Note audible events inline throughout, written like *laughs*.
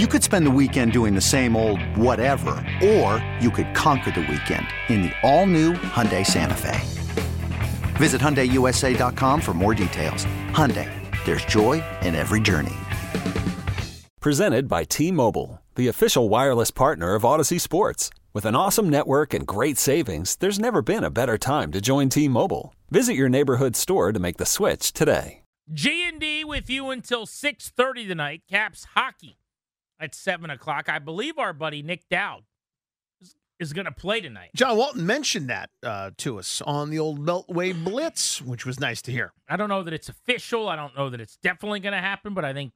You could spend the weekend doing the same old whatever, or you could conquer the weekend in the all-new Hyundai Santa Fe. Visit HyundaiUSA.com for more details. Hyundai, there's joy in every journey. Presented by T-Mobile, the official wireless partner of Audacy Sports. With an awesome network and great savings, there's never been a better time to join T-Mobile. Visit your neighborhood store to make the switch today. G&D with you until 6.30 tonight. Caps hockey at 7 o'clock. I believe our buddy Nic Dowd is, is going to play tonight. John Walton mentioned that uh, to us on the old Beltway Blitz, which was nice to hear. I don't know that it's official. I don't know that it's definitely going to happen, but I think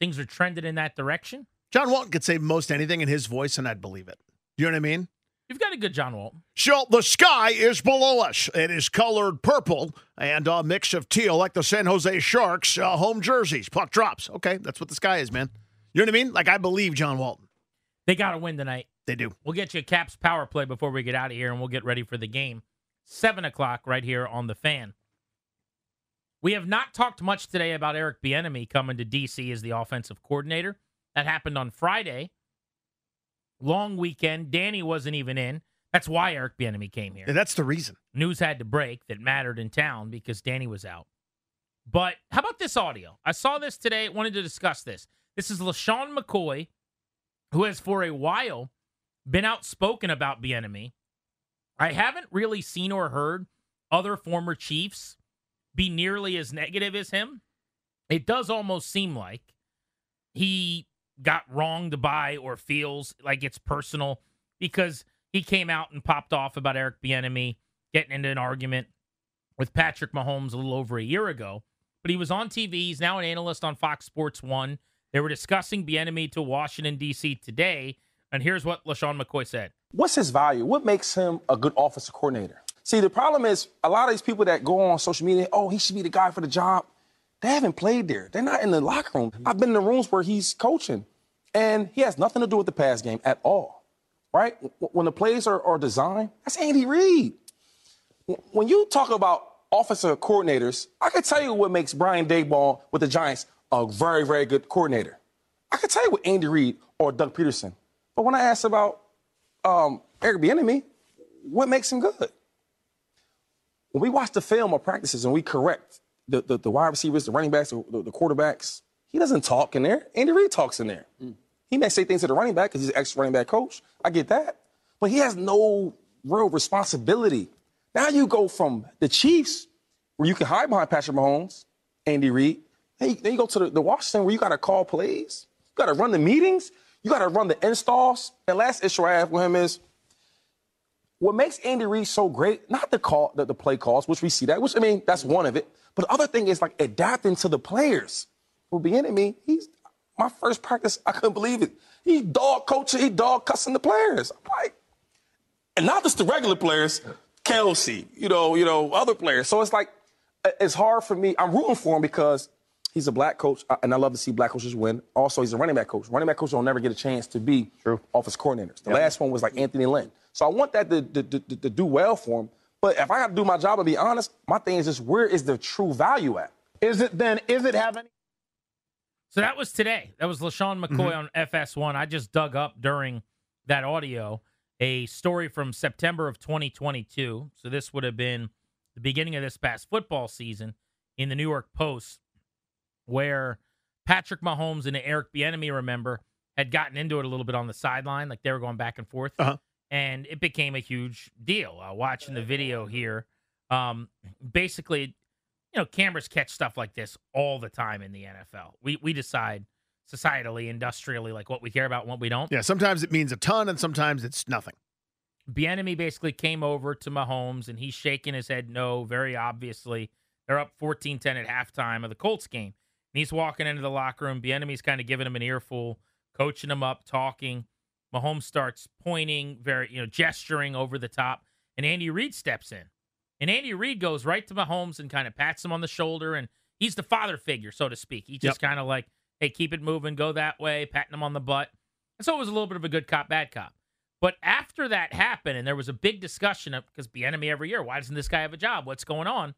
things are trended in that direction. John Walton could say most anything in his voice, and I'd believe it. You know what I mean? You've got a good John Walton. So the sky is below us. It is colored purple and a mix of teal, like the San Jose Sharks uh, home jerseys. Puck drops. Okay, that's what the sky is, man. You know what I mean? Like I believe John Walton. They got to win tonight. They do. We'll get you a Caps power play before we get out of here, and we'll get ready for the game. Seven o'clock right here on the fan. We have not talked much today about Eric Bieniemy coming to DC as the offensive coordinator. That happened on Friday. Long weekend. Danny wasn't even in. That's why Eric Bieniemy came here. Yeah, that's the reason. News had to break that mattered in town because Danny was out. But how about this audio? I saw this today. Wanted to discuss this. This is LeSean McCoy, who has for a while been outspoken about Bieniemy. I haven't really seen or heard other former Chiefs be nearly as negative as him. It does almost seem like he got wronged by or feels like it's personal because he came out and popped off about Eric Bieniemy getting into an argument with Patrick Mahomes a little over a year ago. But he was on TV. He's now an analyst on Fox Sports One. They were discussing Bieniemy to Washington D.C. today, and here's what LeSean McCoy said. What's his value? What makes him a good offensive coordinator? See, the problem is a lot of these people that go on social media, oh, he should be the guy for the job. They haven't played there. They're not in the locker room. I've been in the rooms where he's coaching, and he has nothing to do with the pass game at all, right? When the plays are, are designed, that's Andy Reid. When you talk about offensive coordinators, I can tell you what makes Brian Daboll with the Giants a very, very good coordinator. I could tell you with Andy Reid or Doug Pederson. But when I ask about um, Eric Bieniemy, what makes him good? When we watch the film or practices and we correct the, the, the wide receivers, the running backs, the, the, quarterbacks, he doesn't talk in there. Andy Reid talks in there. Mm. He may say things to the running back because he's an ex running back coach. I get that. But he has no real responsibility. Now you go from the Chiefs, where you can hide behind Patrick Mahomes, Andy Reid. Hey, then you go to the, the Washington where you got to call plays, you got to run the meetings, you got to run the installs. And last issue I have with him is what makes Andy Reid so great, not the call, the, the play calls, which we see that, which I mean, that's one of it. But the other thing is like adapting to the players. Well, Bieniemy, he's my first practice, I couldn't believe it. He dog coaching, he dog cussing the players. I'm like, and not just the regular players, Kelce, you know, you know, other players. So it's like it's hard for me. I'm rooting for him because he's a black coach, uh, and I love to see black coaches win. Also, he's a running back coach. Running back coaches don't never get a chance to be True. office coordinators. The yep. last one was like Anthony Lynn. So I want that to, to, to, to do well for him. But if I have to do my job and be honest, my thing is just where is the true value at? Is it then? Is it having? So that was today. That was LeSean McCoy mm-hmm. on FS1. I just dug up during that audio a story from September of 2022. So this would have been the beginning of this past football season in the New York Post, where Patrick Mahomes and Eric Bieniemy, remember, had gotten into it a little bit on the sideline, like they were going back and forth, uh-huh. and it became a huge deal. Uh, watching the video here, um, basically, you know, cameras catch stuff like this all the time in the NFL. We we decide societally, industrially, like what we care about, and what we don't. Yeah, sometimes it means a ton, and sometimes it's nothing. Bieniemy basically came over to Mahomes and he's shaking his head no, very obviously. They're up 14-10 at halftime of the Colts game. And he's walking into the locker room. Bieniemy's kind of giving him an earful, coaching him up, talking. Mahomes starts pointing, very, you know, gesturing over the top, and Andy Reid steps in. And Andy Reid goes right to Mahomes and kind of pats him on the shoulder, and he's the father figure, so to speak. He just yep. kind of like, hey, keep it moving, go that way, patting him on the butt. And so it was a little bit of a good cop, bad cop. But after that happened, and there was a big discussion of because Bieniemy every year, why doesn't this guy have a job? What's going on?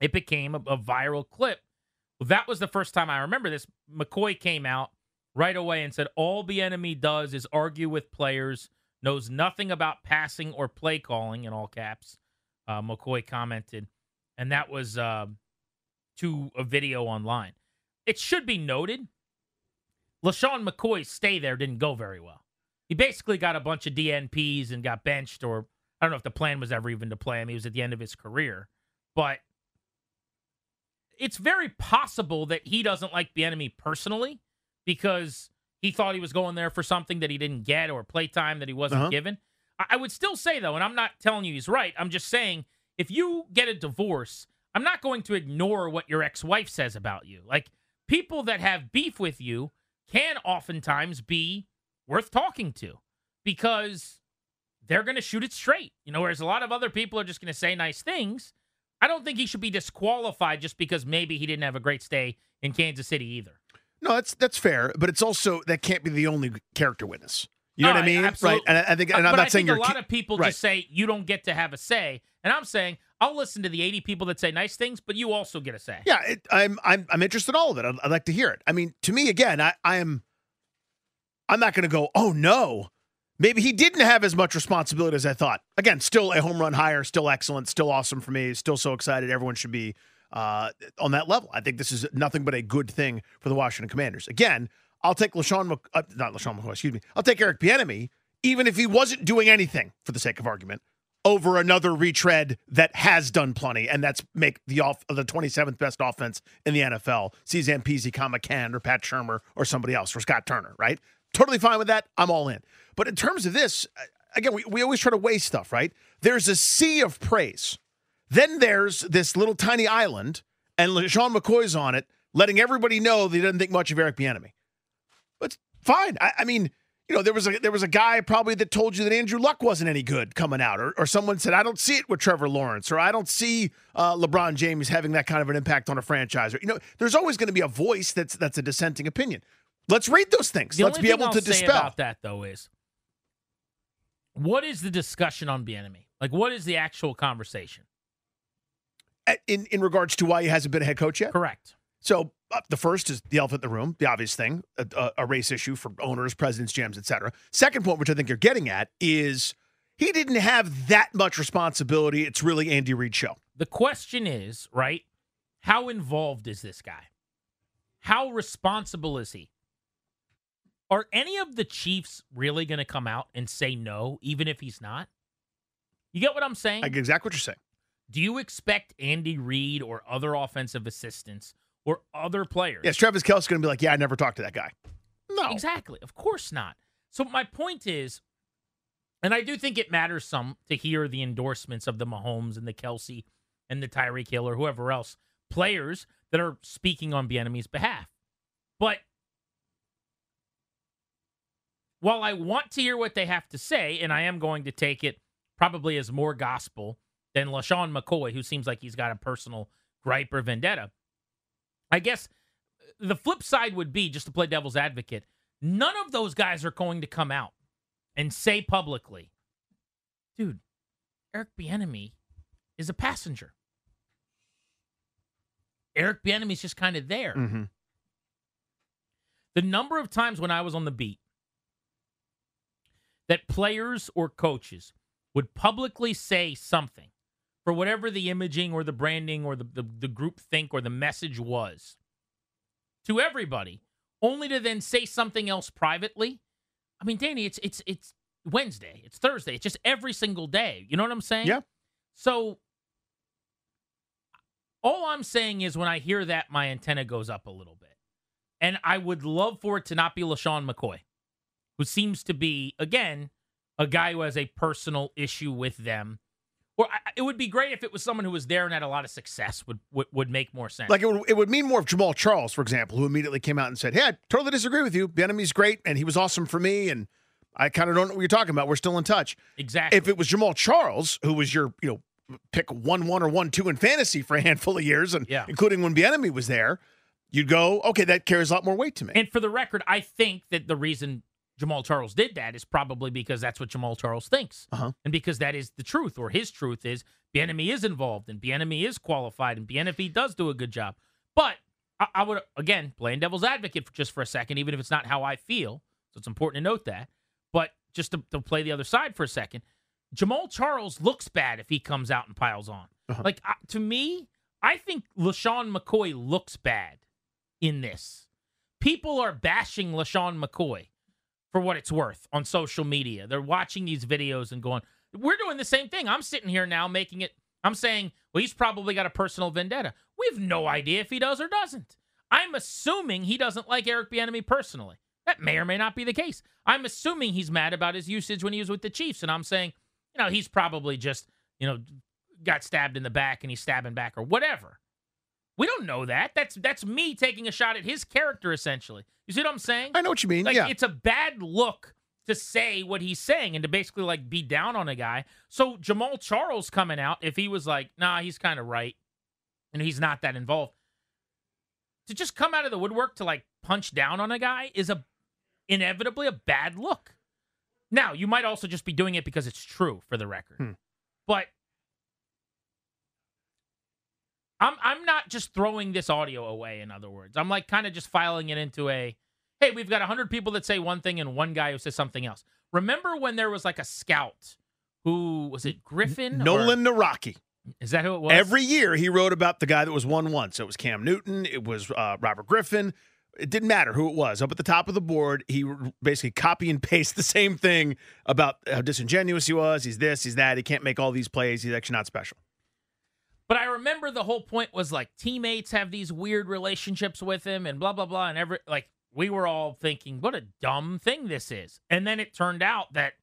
It became a, a viral clip. Well, that was the first time I remember this. McCoy came out right away and said all Bieniemy does is argue with players, knows nothing about passing or play calling in all caps. Uh, McCoy commented, and that was uh, to a video online. It should be noted, LeSean McCoy's stay there didn't go very well. He basically got a bunch of DNPs and got benched, or I don't know if the plan was ever even to play him. He was at the end of his career. But it's very possible that he doesn't like Bieniemy personally because he thought he was going there for something that he didn't get or playtime that he wasn't Uh-huh. given. I I would still say, though, and I'm not telling you he's right, I'm just saying if you get a divorce, I'm not going to ignore what your ex wife says about you. Like, people that have beef with you can oftentimes be worth talking to because they're going to shoot it straight. You know, whereas a lot of other people are just going to say nice things. I don't think he should be disqualified just because maybe he didn't have a great stay in Kansas City either. No, that's that's fair, but it's also that can't be the only character witness. You know No, what I mean? absolutely. Right. And I, think, and I'm but not I saying a lot of people right. just say you don't get to have a say, and I'm saying I'll listen to the 80 people that say nice things, but you also get a say. Yeah, it, I'm I'm I'm interested in all of it. I'd, I'd like to hear it. I mean, to me, again, I I am. I'm not going to go. Oh no, maybe he didn't have as much responsibility as I thought. Again, still a home run hire, still excellent, still awesome for me. Still so excited. Everyone should be uh, on that level. I think this is nothing but a good thing for the Washington Commanders. Again, I'll take LeSean, Mc, uh, not LeSean McCoy, excuse me. I'll take Eric Bieniemy, even if he wasn't doing anything for the sake of argument, over another retread that has done plenty, and that's make the off the 27th best offense in the NFL. See Zampese, Kamakan, or Pat Shurmur, or somebody else, or Scott Turner, right? Totally fine with that. I'm all in. But in terms of this, uh, again, we, we always try to weigh stuff, right? There's a sea of praise. Then there's this little tiny island, and Sean McCoy's on it, letting everybody know that he doesn't think much of Eric Bieniemy. But fine. I, I mean, you know, there was a there was a guy probably that told you that Andrew Luck wasn't any good coming out, or, or someone said I don't see it with Trevor Lawrence, or I don't see uh, LeBron James having that kind of an impact on a franchise. Or, you know, there's always going to be a voice that's that's a dissenting opinion. Let's read those things. The Let's be able I'll to dispel. about that though is what is the discussion on Bieniemy? Like, what is the actual conversation? In in regards to why he hasn't been a head coach yet. Correct. So uh, the first is the elephant in the room, the obvious thing, a, a, a race issue for owners, presidents, GMs, etc. Second point, which I think you're getting at, is he didn't have that much responsibility. It's really Andy Reid's show. The question is, right? How involved is this guy? How responsible is he? Are any of the Chiefs really going to come out and say no, even if he's not? You get what I'm saying? I get exactly what you're saying. Do you expect Andy Reid or other offensive assistants or other players? Yes, Travis Kelce going to be like, yeah, I never talked to that guy. No. Exactly. Of course not. So my point is, and I do think it matters some to hear the endorsements of the Mahomes and the Kelce and the Tyreek Hill or whoever else players that are speaking on Bieniemy's behalf. But while I want to hear what they have to say, and I am going to take it probably as more gospel than LeSean McCoy, who seems like he's got a personal gripe or vendetta. I guess the flip side would be just to play devil's advocate. None of those guys are going to come out and say publicly, dude, Eric Bieniemy is a passenger. Eric Bieniemy's just kind of there. Mm-hmm. The number of times when I was on the beat that players or coaches would publicly say something for whatever the imaging or the branding or the, the, the group think or the message was to everybody, only to then say something else privately. I mean, Danny, it's it's it's Wednesday, it's Thursday, it's just every single day. You know what I'm saying? Yeah. So all I'm saying is when I hear that, my antenna goes up a little bit. And I would love for it to not be LeSean McCoy, who seems to be, again, a guy who has a personal issue with them. Or I- it would be great if it was someone who was there and had a lot of success, would would, would make more sense. Like it would, it would mean more of Jamal Charles, for example, who immediately came out and said, "Hey, I totally disagree with you. Bieniemy's great, and he was awesome for me, and I kind of don't know what you're talking about. We're still in touch." exactly. If it was Jamal Charles, who was your, you know, pick one one or one two in fantasy for a handful of years, and Yeah. including when Bieniemy was there, you'd go, "Okay, that carries a lot more weight to me." And for the record, I think that the reason Jamal Charles did that is probably because that's what Jamal Charles thinks. Uh-huh. And because that is the truth, or his truth is Bieniemy is involved and Bieniemy is qualified and Bieniemy does do a good job. But I, I would again playing devil's advocate for just for a second, even if it's not how I feel. So it's important to note that. But just to, to play the other side for a second, Jamal Charles looks bad if he comes out and piles on. Uh-huh. Like uh, to me, I think LeSean McCoy looks bad in this. People are bashing LeSean McCoy for what it's worth on social media. They're watching these videos and going, We're doing the same thing. I'm sitting here now making it I'm saying, well, he's probably got a personal vendetta. We have no idea if he does or doesn't. I'm assuming he doesn't like Eric Bieniemy personally. That may or may not be the case. I'm assuming he's mad about his usage when he was with the Chiefs, and I'm saying, you know, he's probably just, you know, got stabbed in the back and he's stabbing back or whatever. We don't know that. That's that's me taking a shot at his character essentially. You see what I'm saying? I know what you mean. Like yeah. it's a bad look to say what he's saying and to basically like be down on a guy. So Jamal Charles coming out, if he was like, nah, he's kind of right, and he's not that involved, to just come out of the woodwork to like punch down on a guy is a inevitably a bad look. Now you might also just be doing it because it's true for the record, Hmm. but I'm I'm not just throwing this audio away. In other words, I'm like kind of just filing it into a hey, we've got 100 people that say one thing and one guy who says something else. Remember when there was like a scout who was it Griffin? or- Nolan Nawrocki. is that who it was? Every year he wrote about the guy that was won once. So it was Cam Newton. It was uh, Robert Griffin. It didn't matter who it was. Up at the top of the board, he basically copy and paste the same thing about how disingenuous he was. He's this, he's that. He can't make all these plays. He's actually not special. But I remember the whole point was like teammates have these weird relationships with him and blah blah blah and every like we were all thinking what a dumb thing this is. And then it turned out that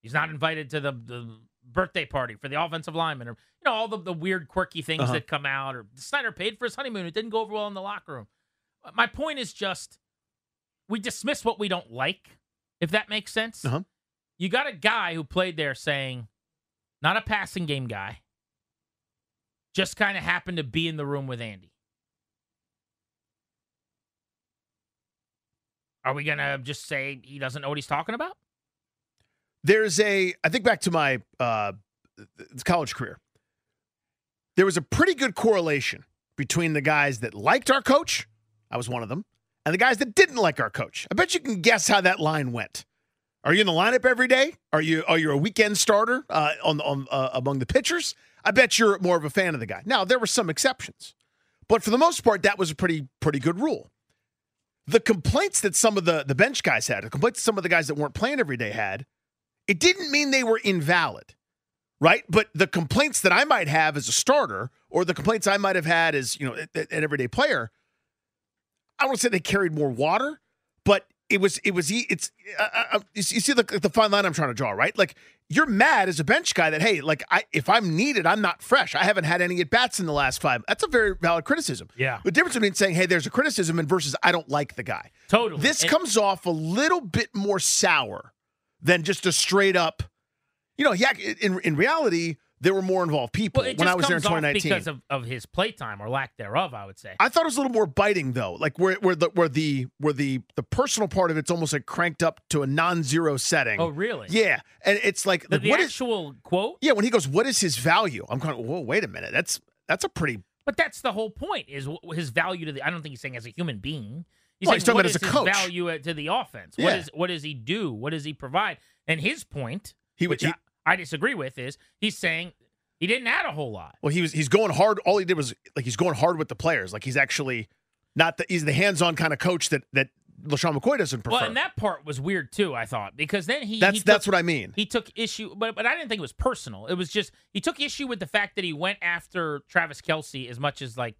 he's not invited to the, the birthday party for the offensive lineman or you know all the, the weird quirky things Uh-huh. that come out or Snyder paid for his honeymoon it didn't go over well in the locker room. My point is just we dismiss what we don't like if that makes sense. Uh-huh. You got a guy who played there saying not a passing game guy just kind of happened to be in the room with Andy. Are we going to just say he doesn't know what he's talking about? There's a, I think back to my uh, college career. There was a pretty good correlation between the guys that liked our coach, I was one of them, and the guys that didn't like our coach. I bet you can guess how that line went. Are you in the lineup every day? Are you are you a weekend starter uh, on on uh, among the pitchers? I bet you're more of a fan of the guy. Now there were some exceptions, but for the most part, that was a pretty pretty good rule. The complaints that some of the the bench guys had, the complaints some of the guys that weren't playing every day had, it didn't mean they were invalid, right? But the complaints that I might have as a starter, or the complaints I might have had as you know an everyday player, I won't say they carried more water, but it was it was it's uh, uh, you see you see the the fine line I'm trying to draw, right? Like you're mad as a bench guy that hey, like I if I'm needed, I'm not fresh. I haven't had any at bats in the last five. That's a very valid criticism. Yeah. The difference between saying hey, there's a criticism and versus I don't like the guy. Totally. This And- comes off a little bit more sour than just a straight up. You know, yeah. In in reality, there were more involved people well, when I was there in 2019. because of, of his playtime or lack thereof, I would say. I thought it was a little more biting though, like where where the where the where the the personal part of it's almost like cranked up to a non-zero setting. oh, really? yeah, and it's like, The, like the what is actual quote? yeah when he goes, what is his value? I'm kind of whoa, wait a minute, that's that's a pretty But that's the whole point is his value to the. I don't think he's saying as a human being. He's Well, saying he's talking what about as a his coach. value uh, to the offense. What Yeah. is what does he do? What does he provide? And his point, he would. he, I, I disagree with, is he's saying he didn't add a whole lot. well he was he's going hard. All he did was like he's going hard with the players. Like he's actually not the he's the hands-on kind of coach that that LeSean McCoy doesn't prefer. Well, and that part was weird too. I thought because then he that's he that's what I mean. he took issue, but but I didn't think it was personal. It was just he took issue with the fact that he went after Travis Kelce as much as like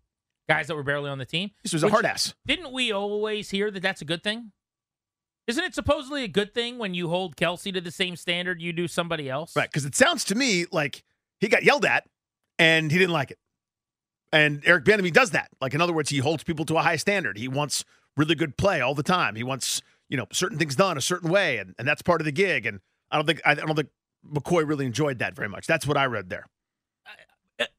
guys that were barely on the team. This was a hard ass. Didn't we always hear that that's a good thing? Isn't it supposedly a good thing when you hold Kelce to the same standard you do somebody else? Right, because it sounds to me like he got yelled at and he didn't like it. And Eric Bieniemy does that. Like in other words, he holds people to a high standard. He wants really good play all the time. He wants you know certain things done a certain way, and, and that's part of the gig. And I don't think I don't think McCoy really enjoyed that very much. That's what I read there.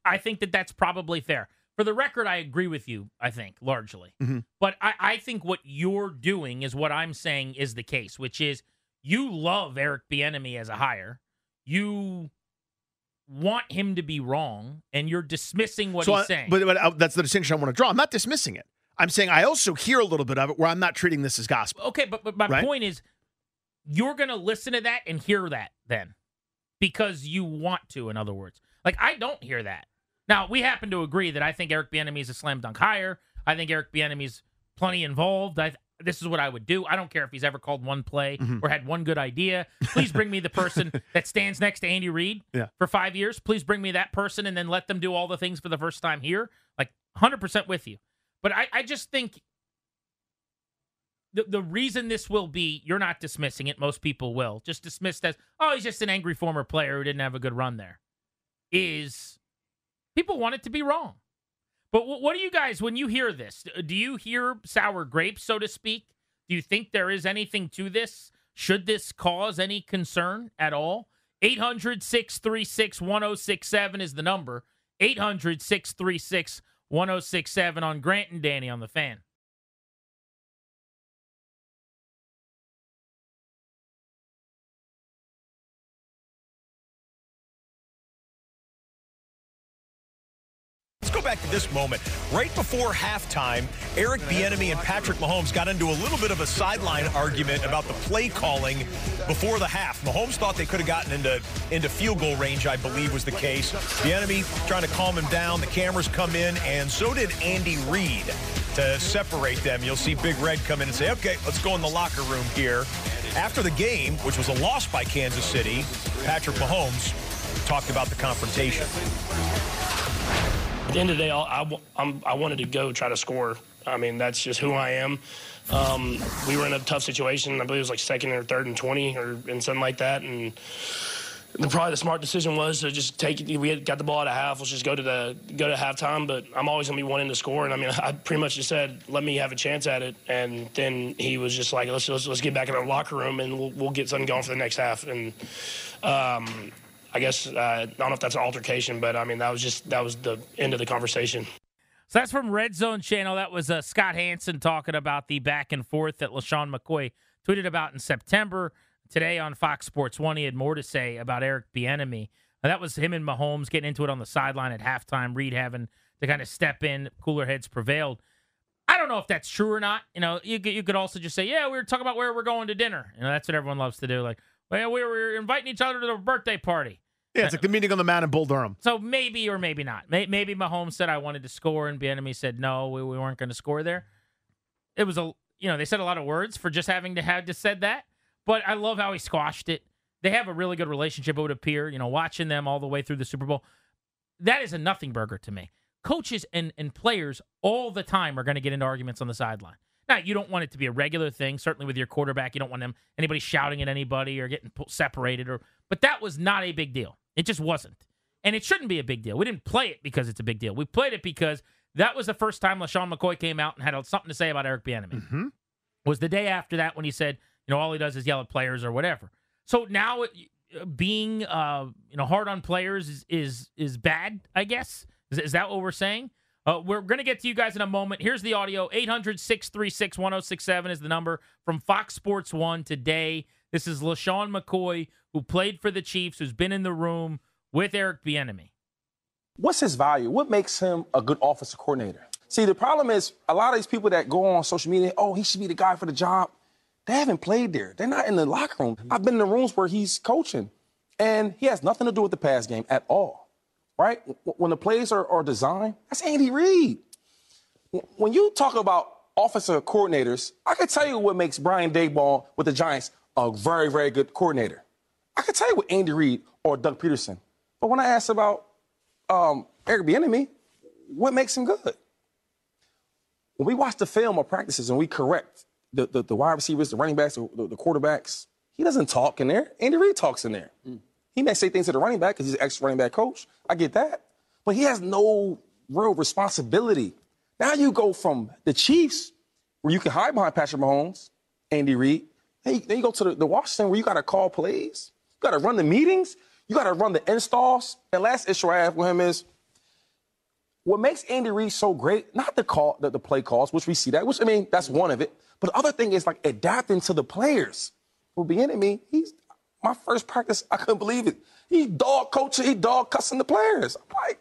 I think that that's probably fair. For the record, I agree with you, I think, largely. Mhm. But I, I think what you're doing is what I'm saying is the case, which is you love Eric Bieniemy as a hire. You want him to be wrong, and you're dismissing what so he's I- saying. But, but uh, that's the distinction I want to draw. I'm not dismissing it. I'm saying I also hear a little bit of it where I'm not treating this as gospel. Okay, but, but my Right? point is you're going to listen to that and hear that then because you want to, in other words. Like, I don't hear that. Now, we happen to agree that I think Eric Bieniemy is a slam dunk hire. I think Eric Bieniemy's plenty involved. I, this is what I would do. I don't care if he's ever called one play Mm-hmm. or had one good idea. Please bring me the person *laughs* that stands next to Andy Reid Yeah. for five years. Please bring me that person and then let them do all the things for the first time here. Like 100% with you. But I, I just think the, the reason this will be, you're not dismissing it. Most people will. Just dismissed as, oh, he's just an angry former player who didn't have a good run there. Is people want it to be wrong. But what do you guys, when you hear this, do you hear sour grapes, so to speak? Do you think there is anything to this? Should this cause any concern at all? 800 636 1067 is the number. 800 636 1067 on Grant and Danny on the fan. This moment. Right before halftime, Eric Bieniemy and Patrick Mahomes got into a little bit of a sideline argument about the play calling before the half. Mahomes thought they could have gotten into into field goal range, I believe was the case. Bieniemy trying to calm him down. The cameras come in, and so did Andy Reid to separate them. You'll see Big Red come in and say, "Okay, let's go in the locker room here." After the game, which was a loss by Kansas City, Patrick Mahomes talked about the confrontation. At the end of the day, I, I'm- I wanted to go try to score. I mean, that's just who I am. Um, we were in a tough situation. I believe it was like second or third and 20 or and something like that. And the, probably the smart decision was to just take it. We got the ball at a half. Let's just go to the go to halftime. But I'm always gonna be wanting to score. And I mean, I pretty much just said, let me have a chance at it. And then he was just like, let's let's, let's get back in our locker room and we'll, we'll get something going for the next half. And um, I guess uh, I don't know if that's an altercation, but I mean that was just that was the end of the conversation. So that's from Red Zone Channel. That was uh, Scott Hanson talking about the back and forth that LeSean McCoy tweeted about in September. Today on Fox Sports One, he had more to say about Eric Bieniemy. That was him and Mahomes getting into it on the sideline at halftime. Reid having to kind of step in. Cooler heads prevailed. I don't know if that's true or not. You know, you could, you could also just say, yeah, we were talking about where we're going to dinner. You know, that's what everyone loves to do. Like, well, we were inviting each other to the birthday party. Yeah, it's like the meeting on the mound in Bull Durham. So maybe or maybe not. May- Maybe Mahomes said I wanted to score, and Bieniemy said no, we, we weren't going to score there. It was a you know they said a lot of words for just having to have just said that, but I love how he squashed it. They have a really good relationship. It would appear, you know, watching them all the way through the Super Bowl. That is a nothing burger to me. Coaches and and players all the time are going to get into arguments on the sideline. Now you don't want it to be a regular thing. Certainly with your quarterback, you don't want them anybody shouting at anybody or getting separated. Or but that was not a big deal. It just wasn't. And it shouldn't be a big deal. We didn't play it because it's a big deal. We played it because that was the first time LeSean McCoy came out and had something to say about Eric Bieniemy. Was the day after that when he said, you know, all he does is yell at players or whatever. So now it, uh, being, uh, you know, hard on players is is, is bad. I guess is, is that what we're saying? Uh, we're going to get to you guys in a moment. Here's the audio 800 636 1067 is the number from Fox Sports 1 today. This is LeSean McCoy, who played for the Chiefs, who's been in the room with Eric Bieniemy. What's his value? What makes him a good offensive coordinator? See, the problem is a lot of these people that go on social media, oh, he should be the guy for the job. They haven't played there. They're not in the locker room. I've been in the rooms where he's coaching, and he has nothing to do with the pass game at all. Right? When the plays are, are designed, that's Andy Reid. When you talk about offensive coordinators, I can tell you what makes Brian Daboll with the Giants a very, very good coordinator. I can tell you with Andy Reid or Doug Pederson. But when I ask about um, Eric Bieniemy, what makes him good? When we watch the film or practices and we correct the, the, the wide receivers, the running backs, the, the quarterbacks, he doesn't talk in there. Andy Reid talks in there. He may say things to the running back because he's an ex running back coach. I get that. But he has no real responsibility. Now you go from the Chiefs, where you can hide behind Patrick Mahomes, Andy Reid. Then you, then you go to the, the Washington, where you got to call plays, you got to run the meetings, you got to run the installs. And last issue I have with him is what makes Andy Reid so great, not the call, the, the play calls, which we see that, which I mean, that's one of it. But the other thing is like adapting to the players. For Bieniemy, he's my first practice, I couldn't believe it. He dog coaching, he dog cussing the players. I'm like,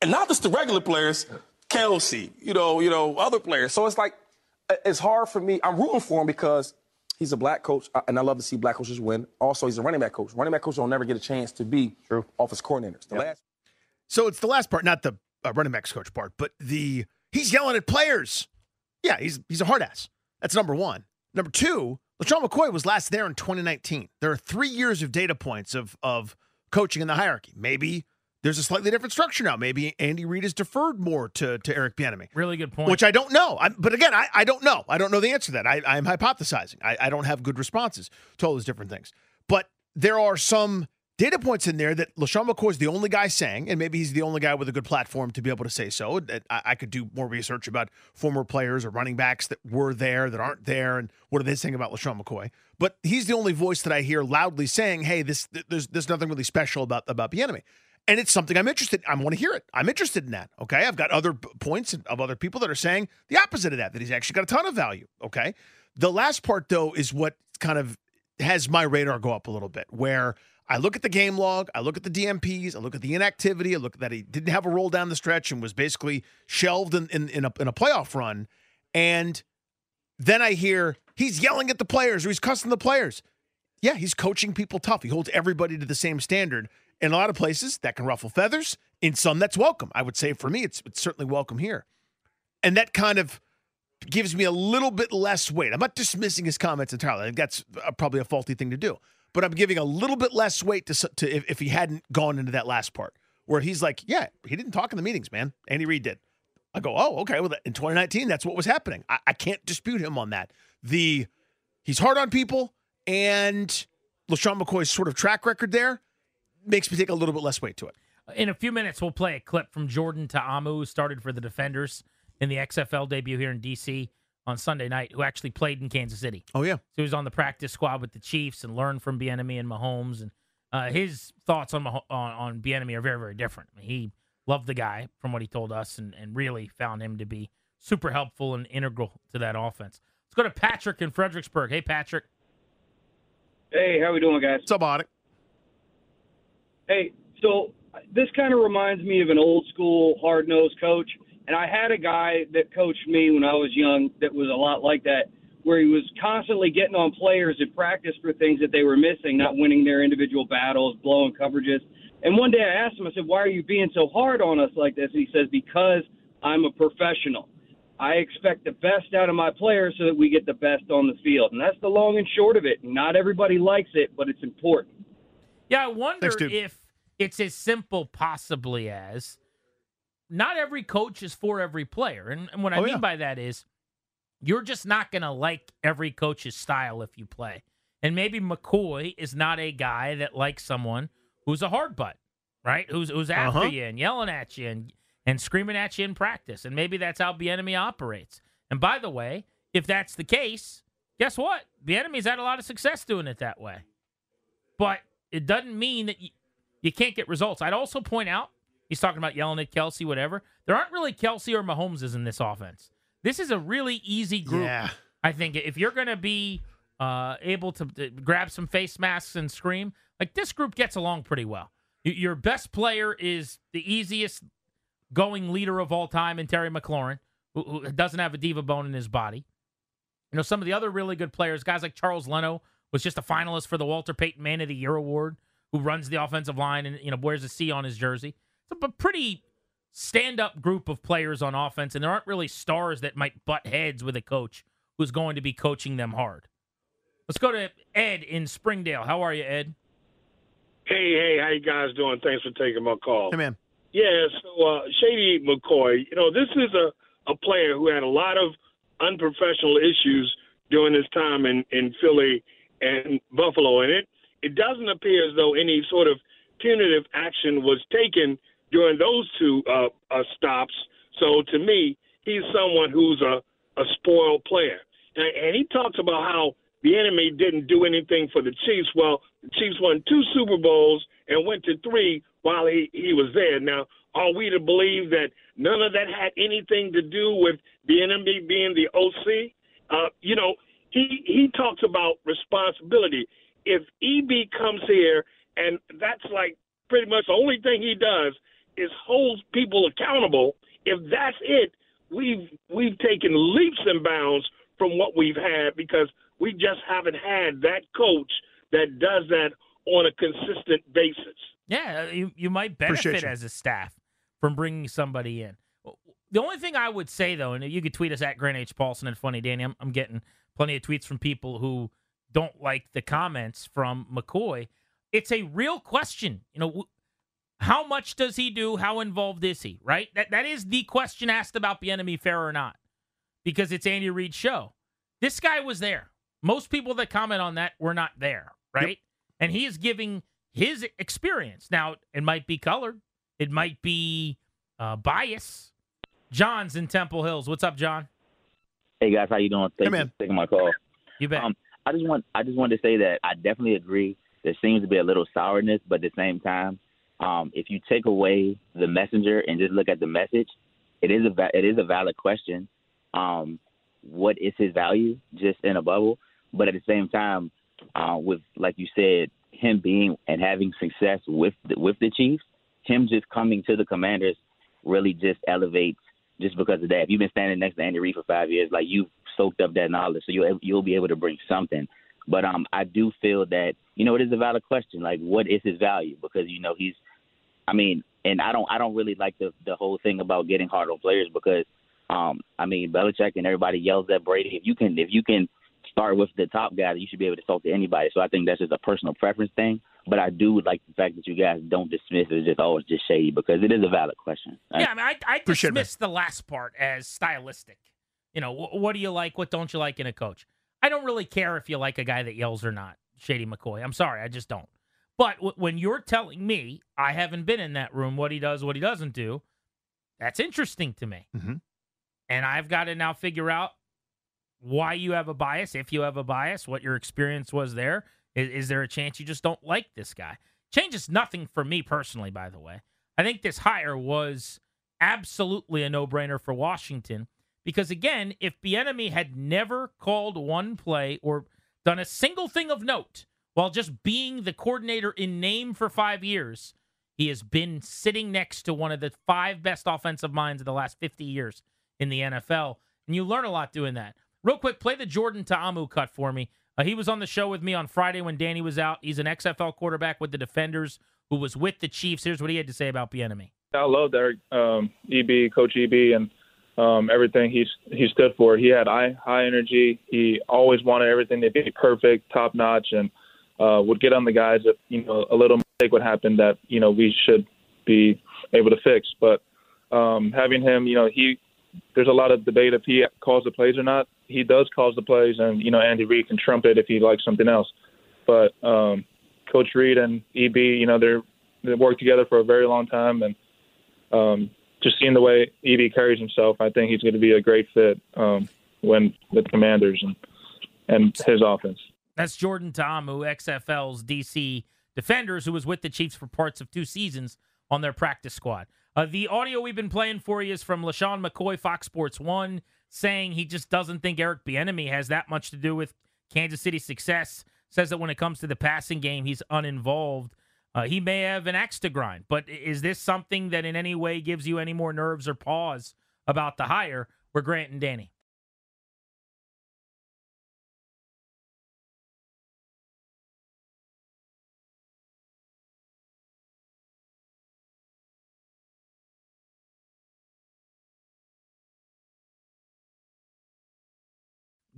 and not just the regular players, Kelce, you know, you know, other players. So it's like it's hard for me. I'm rooting for him because he's a black coach, uh, and I love to see black coaches win. Also, he's a running back coach. Running back coaches don't never get a chance to be True. office coordinators. The yep. last. So it's the last part, not the uh, running backs coach part, but the he's yelling at players. Yeah, he's he's a hard ass. That's number one. Number two, LeSean McCoy was last there in 2019. There are three years of data points of of coaching in the hierarchy. Maybe there's a slightly different structure now. Maybe Andy Reid has deferred more to, to Eric Bieniemy. Really good point. Which I don't know. I, but again, I, I don't know. I don't know the answer to that. I, I'm hypothesizing. I, I don't have good responses to all those different things. But there are some data points in there that LeSean McCoy is the only guy saying, and maybe he's the only guy with a good platform to be able to say so. I, I could do more research about former players or running backs that were there, that aren't there, and what are they saying about LeSean McCoy. But he's the only voice that I hear loudly saying, hey, this there's, there's nothing really special about, about Bieniemy and it's something I'm interested. I want to hear it. I'm interested in that. Okay, I've got other points of other people that are saying the opposite of that. That he's actually got a ton of value. Okay, the last part though is what kind of has my radar go up a little bit. Where I look at the game log, I look at the DNPs, I look at the inactivity, I look at that he didn't have a roll down the stretch and was basically shelved in in, in, a, in a playoff run, and then I hear he's yelling at the players or he's cussing the players. Yeah, he's coaching people tough. He holds everybody to the same standard. In a lot of places, that can ruffle feathers. In some, that's welcome. I would say for me, it's, it's certainly welcome here. And that kind of gives me a little bit less weight. I'm not dismissing his comments entirely. That's probably a faulty thing to do. But I'm giving a little bit less weight to, to if, if he hadn't gone into that last part where he's like, yeah, he didn't talk in the meetings, man. Andy Reid did. I go, oh, okay. Well, in 2019, that's what was happening. I, I can't dispute him on that. The he's hard on people, and LeSean McCoy's sort of track record there makes me take a little bit less weight to it. In a few minutes, we'll play a clip from Jordan Ta'amu, who started for the Defenders in the XFL debut here in D.C. on Sunday night, who actually played in Kansas City. Oh, yeah. So he was on the practice squad with the Chiefs and learned from Bieniemy and Mahomes. And uh, his thoughts on, on, on Bieniemy are very, very different. I mean, he loved the guy from what he told us and, and really found him to be super helpful and integral to that offense. Let's go to Patrick in Fredericksburg. Hey, Patrick. Hey, how we doing, guys? What's up, Otic? Hey, so this kind of reminds me of an old school hard nosed coach. And I had a guy that coached me when I was young that was a lot like that, where he was constantly getting on players at practice for things that they were missing, not winning their individual battles, blowing coverages. And one day I asked him, I said, Why are you being so hard on us like this? And he says, Because I'm a professional. I expect the best out of my players so that we get the best on the field. And that's the long and short of it. Not everybody likes it, but it's important. Yeah, I wonder Thanks, if it's as simple possibly as not every coach is for every player. And, and what I oh, mean yeah. by that is you're just not going to like every coach's style if you play. And maybe McCoy is not a guy that likes someone who's a hard butt, right? Who's who's after uh-huh. you and yelling at you and and screaming at you in practice. And maybe that's how Bieniemy operates. And by the way, if that's the case, guess what? Bieniemy's had a lot of success doing it that way. But it doesn't mean that you, you can't get results. I'd also point out he's talking about yelling at Kelce, whatever. There aren't really Kelce or Mahomeses in this offense. This is a really easy group. Yeah. I think if you're going to be uh, able to, to, grab some face masks and scream, like this group gets along pretty well. Your best player is the easiest going leader of all time in Terry McLaurin, who, who doesn't have a diva bone in his body. You know, some of the other really good players, guys like Charles Leno was just a finalist for the Walter Payton Man of the Year award who runs the offensive line and you know wears a C on his jersey. It's a pretty stand-up group of players on offense, and there aren't really stars that might butt heads with a coach who's going to be coaching them hard. Let's go to Ed in Springdale. How are you, Ed? Hey, hey, how you guys doing? Thanks for taking my call. Hey, man. Yeah, so uh, Shady McCoy, you know, this is a, a player who had a lot of unprofessional issues during his time in, in Philly and Buffalo, and it it doesn't appear as though any sort of punitive action was taken during those two uh, uh, stops. So to me, he's someone who's a, a spoiled player. And, and he talks about how Bieniemy didn't do anything for the Chiefs. Well, the Chiefs won two Super Bowls and went to three while he, he was there. Now, are we to believe that none of that had anything to do with Bieniemy being the OC? Uh, you know, he he talks about responsibility if EB comes here and that's like pretty much the only thing he does is holds people accountable if that's it, we've we've taken leaps and bounds from what we've had because we just haven't had that coach that does that on a consistent basis. Yeah, uh, you, you might benefit you. as a staff from bringing somebody in. The only thing I would say, though, and you could tweet us at Grant H. Paulsen and Funny Danny, I'm, I'm getting plenty of tweets from people who don't like the comments from McCoy. It's a real question. You know, how much does he do? How involved is he? Right? That that is the question asked about Bieniemy, fair or not, because it's Andy Reid's show. This guy was there. Most people that comment on that were not there, right? Yep. And he is giving his experience. Now, it might be colored, it might be uh, bias. John's in Temple Hills. What's up, John? Hey guys, how you doing? Thank hey, you for taking my call. You bet. Um, I just want I just wanted to say that I definitely agree. There seems to be a little sourness, but at the same time, um, if you take away the messenger and just look at the message, it is a it is a valid question. Um, what is his value just in a bubble? But at the same time, uh, with like you said, him being and having success with the, with the Chiefs, him just coming to the Commanders really just elevates just because of that. If you've been standing next to Andy Reid for five years, like you've soaked up that knowledge, so you'll you'll be able to bring something. But um, I do feel that you know it is a valid question. Like, what is his value? Because you know he's, I mean, and I don't I don't really like the the whole thing about getting hard on players because um, I mean Belichick and everybody yells at Brady. If you can if you can start with the top guy, you should be able to talk to anybody. So I think that's just a personal preference thing. But I do like the fact that you guys don't dismiss it as just oh it's just shady because it is a valid question. Right? Yeah, I mean I, I dismiss the last part as stylistic. You know, wh- what do you like? What don't you like in a coach? I don't really care if you like a guy that yells or not, Shady McCoy. I'm sorry, I just don't. But w- when you're telling me I haven't been in that room, what he does, what he doesn't do, that's interesting to me. Mm-hmm. And I've got to now figure out why you have a bias, if you have a bias, what your experience was there, is, is there a chance you just don't like this guy? Changes nothing for me personally, by the way. I think this hire was absolutely a no brainer for Washington because, again, if Bieniemy had never called one play or done a single thing of note while just being the coordinator in name for five years, he has been sitting next to one of the five best offensive minds of the last 50 years in the NFL. And you learn a lot doing that. Real quick, play the Jordan Ta'amu cut for me. Uh, he was on the show with me on Friday when Danny was out. He's an XFL quarterback with the Defenders who was with the Chiefs. Here's what he had to say about Bieniemy. I love Derek, um, EB, Coach EB, and um, everything he he stood for. He had high high energy. He always wanted everything to be perfect, top notch, and uh, would get on the guys if you know a little mistake would happen that you know we should be able to fix. But um, having him, you know, he there's a lot of debate if he calls the plays or not he does cause the plays, and you know Andy Reid can trump it if he likes something else. But um, Coach Reid and EB, you know, they're they worked together for a very long time, and um, just seeing the way EB carries himself, I think he's going to be a great fit um, when with Commanders and and his offense. That's Jordan Ta'amu, XFL's DC Defenders, who was with the Chiefs for parts of two seasons on their practice squad. Uh, the audio we've been playing for you is from LeSean McCoy, Fox Sports One saying he just doesn't think Eric Bieniemy has that much to do with Kansas City's success. Says that when it comes to the passing game, he's uninvolved. Uh, he may have an axe to grind, but is this something that in any way gives you any more nerves or pause about the hire? We're Grant and Danny.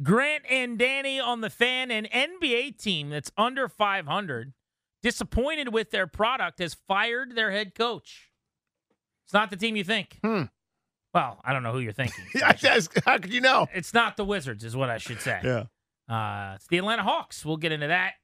Grant and Danny on the fan, an NBA team that's under 500, disappointed with their product, has fired their head coach. It's not the team you think. Hmm. Well, I don't know who you're thinking. *laughs* How could you know? It's not the Wizards, is what I should say. Yeah. Uh, it's the Atlanta Hawks. We'll get into that.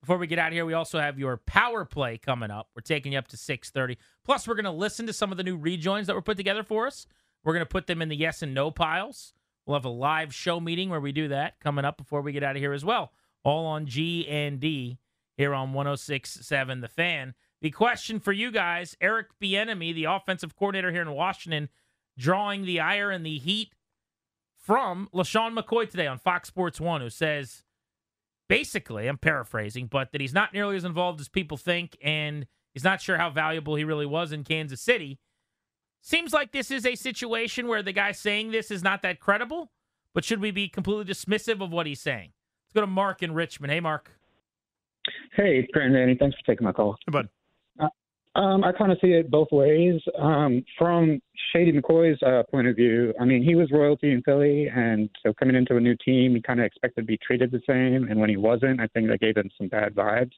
Before we get out of here, we also have your power play coming up. We're taking you up to 6:30. Plus, we're going to listen to some of the new rejoins that were put together for us. We're going to put them in the yes and no piles. We'll have a live show meeting where we do that coming up before we get out of here as well. All on G and D here on 106.7 The Fan. The question for you guys, Eric Bieniemy, the offensive coordinator here in Washington, drawing the ire and the heat from LeSean McCoy today on Fox Sports 1, who says, basically, I'm paraphrasing, but that he's not nearly as involved as people think, and he's not sure how valuable he really was in Kansas City Seems like this is a situation where the guy saying this is not that credible, but should we be completely dismissive of what he's saying? Let's go to Mark in Richmond. Hey, Mark. Hey, it's Grant Danny. Thanks for taking my call. Hey, bud. Um, I kind of see it both ways. Um, from Shady McCoy's uh, point of view, I mean, he was royalty in Philly, and so coming into a new team, he kind of expected to be treated the same. And when he wasn't, I think that gave him some bad vibes.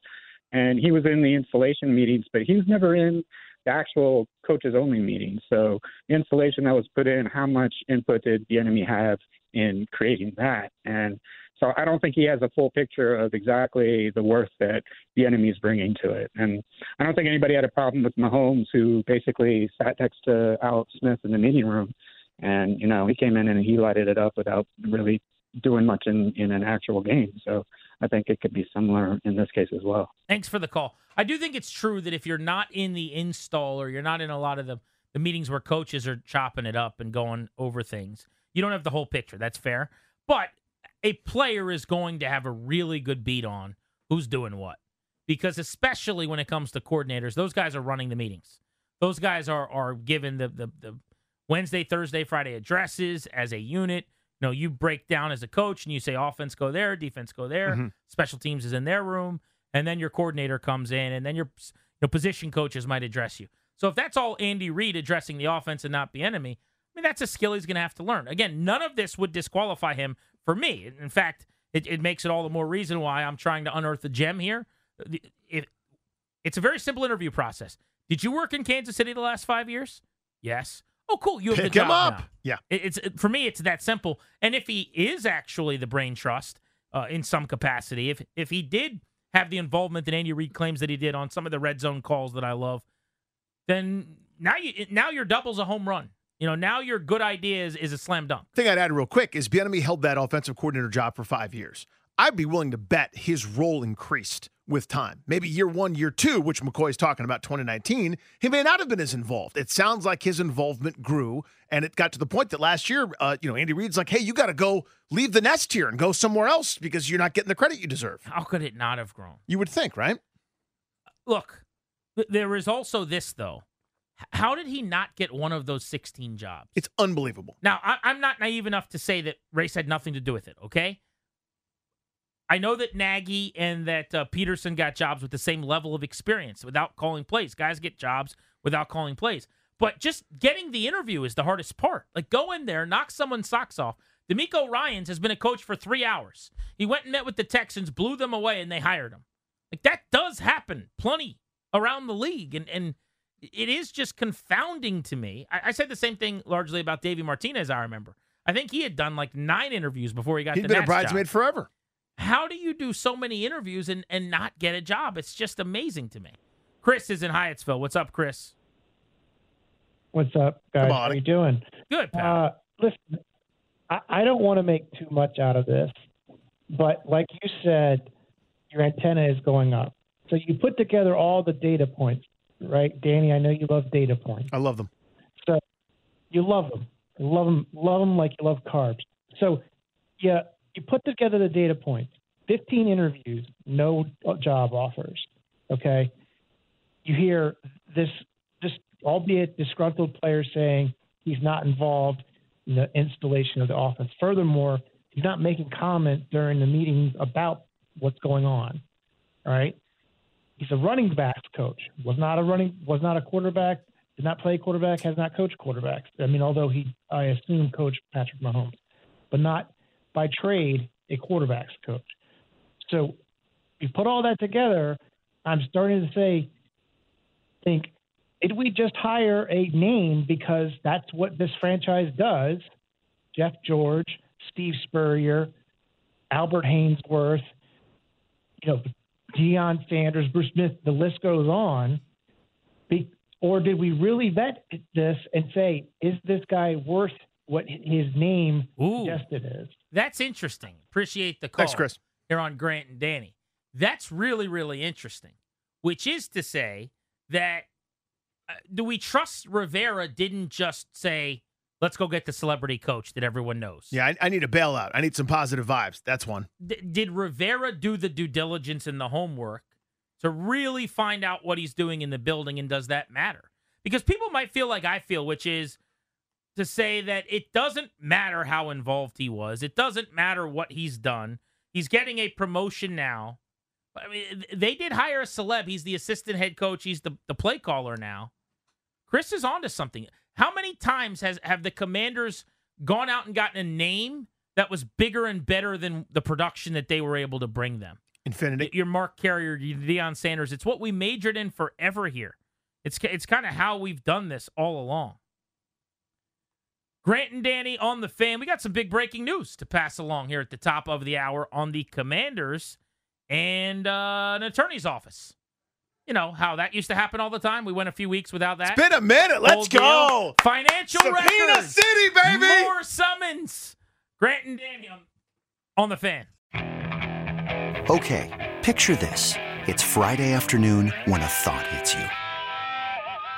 And he was in the installation meetings, but he was never in actual coaches only meetings. So the installation that was put in, how much input did Bieniemy have in creating that? And so I don't think he has a full picture of exactly the worth that Bieniemy is bringing to it. And I don't think anybody had a problem with Mahomes, who basically sat next to Alex Smith in the meeting room. And, you know, he came in and he lighted it up without really doing much in, in an actual game. So I think it could be similar in this case as well. Thanks for the call. I do think it's true that if you're not in the install or you're not in a lot of the, the meetings where coaches are chopping it up and going over things, you don't have the whole picture. That's fair. But a player is going to have a really good beat on who's doing what. Because especially when it comes to coordinators, those guys are running the meetings. Those guys are are given the the, the Wednesday, Thursday, Friday addresses as a unit. You know, you break down as a coach and you say offense go there, defense go there, Mhm. special teams is in their room, and then your coordinator comes in, and then your you know, position coaches might address you. So if that's all Andy Reid addressing the offense and not Bieniemy, I mean that's a skill he's going to have to learn. Again, none of this would disqualify him for me. In fact, it, it makes it all the more reason why I'm trying to unearth the gem here. It, it's a very simple interview process. Did you work in Kansas City the last five years? Yes. Oh, cool. You have Pick the him up. now. Yeah. It- It's it- for me. It's that simple. And if he is actually the brain trust uh, in some capacity, if if he did have the involvement that Andy Reid claims that he did on some of the red zone calls that I love, then now you now your double's a home run. You know, now your good idea is, is a slam dunk. thing I'd add real quick is Bieniemy held that offensive coordinator job for five years. I'd be willing to bet his role increased with time. Maybe year one, year two, which McCoy's talking about 2019, he may not have been as involved. It sounds like his involvement grew, and it got to the point that last year, uh, you know, Andy Reid's like, "Hey, you got to go leave the nest here and go somewhere else because you're not getting the credit you deserve." How could it not have grown? You would think, right? Look, there is also this though. How did he not get one of those 16 jobs? It's unbelievable. Now, I, I'm not naive enough to say that race had nothing to do with it, okay? I know that Nagy and that uh, Pederson got jobs with the same level of experience without calling plays. Guys get jobs without calling plays. But just getting the interview is the hardest part. Like, go in there, knock someone's socks off. DeMeco Ryans has been a coach for three hours. He went and met with the Texans, blew them away, and they hired him. Like, that does happen plenty around the league. And, and it is just confounding to me. I, I said the same thing largely about Davey Martinez, I remember. I think he had done like nine interviews before he got He'd the been a bridesmaid job. forever. How do you do so many interviews and, and not get a job? It's just amazing to me. Chris is in Hyattsville. What's up, Chris? What's up, guys? How on. you doing? Good, pal. Uh, listen, I, I don't want to make too much out of this, but like you said, your antenna is going up. So you put together all the data points, right, Danny? I know you love data points. I love them. So you love them, you love them, love them like you love carbs. So yeah, you put together the data points. Fifteen interviews, no uh, job offers. Okay, you hear this, this albeit disgruntled player saying he's not involved in the installation of the offense. Furthermore, he's not making comment during the meetings about what's going on. All right, he's a running backs coach. Was not a running, was not a quarterback. Did not play quarterback. Has not coached quarterbacks. I mean, although he, I assume, coached Patrick Mahomes, but not by trade a quarterbacks coach. So you put all that together, I'm starting to say, think, did we just hire a name because that's what this franchise does? Jeff George, Steve Spurrier, Albert Haynesworth, you know, Deion Sanders, Bruce Smith, the list goes on. Be, or did we really vet this and say, is this guy worth what his name Ooh. suggested is? That's interesting. Appreciate the call. Thanks, Chris. Here on Grant and Danny. That's really, really interesting. Which is to say that uh, do we trust Rivera didn't just say, let's go get the celebrity coach that everyone knows? Yeah, I, I need a bailout. I need some positive vibes. That's one. D- did Rivera do the due diligence and the homework to really find out what he's doing in the building, and does that matter? Because people might feel like I feel, which is to say that it doesn't matter how involved he was. It doesn't matter what he's done. He's getting a promotion now. I mean, they did hire a celeb. He's the assistant head coach. He's the, the play caller now. Chris is onto something. How many times has have the commanders gone out and gotten a name that was bigger and better than the production that they were able to bring them? Infinity. Your Mark Carrier, your Deion Sanders. It's what we majored in forever here. It's it's kind of how we've done this all along. Grant and Danny on the fan. We got some big breaking news to pass along here at the top of the hour on the Commanders and uh, an attorney's office. You know how that used to happen all the time. We went a few weeks without that. It's been a minute. Let's Old deal. go. Financial Subpoena records. City, baby. More summons. Grant and Danny on, on the fan. Okay, picture this. It's Friday afternoon when a thought hits you.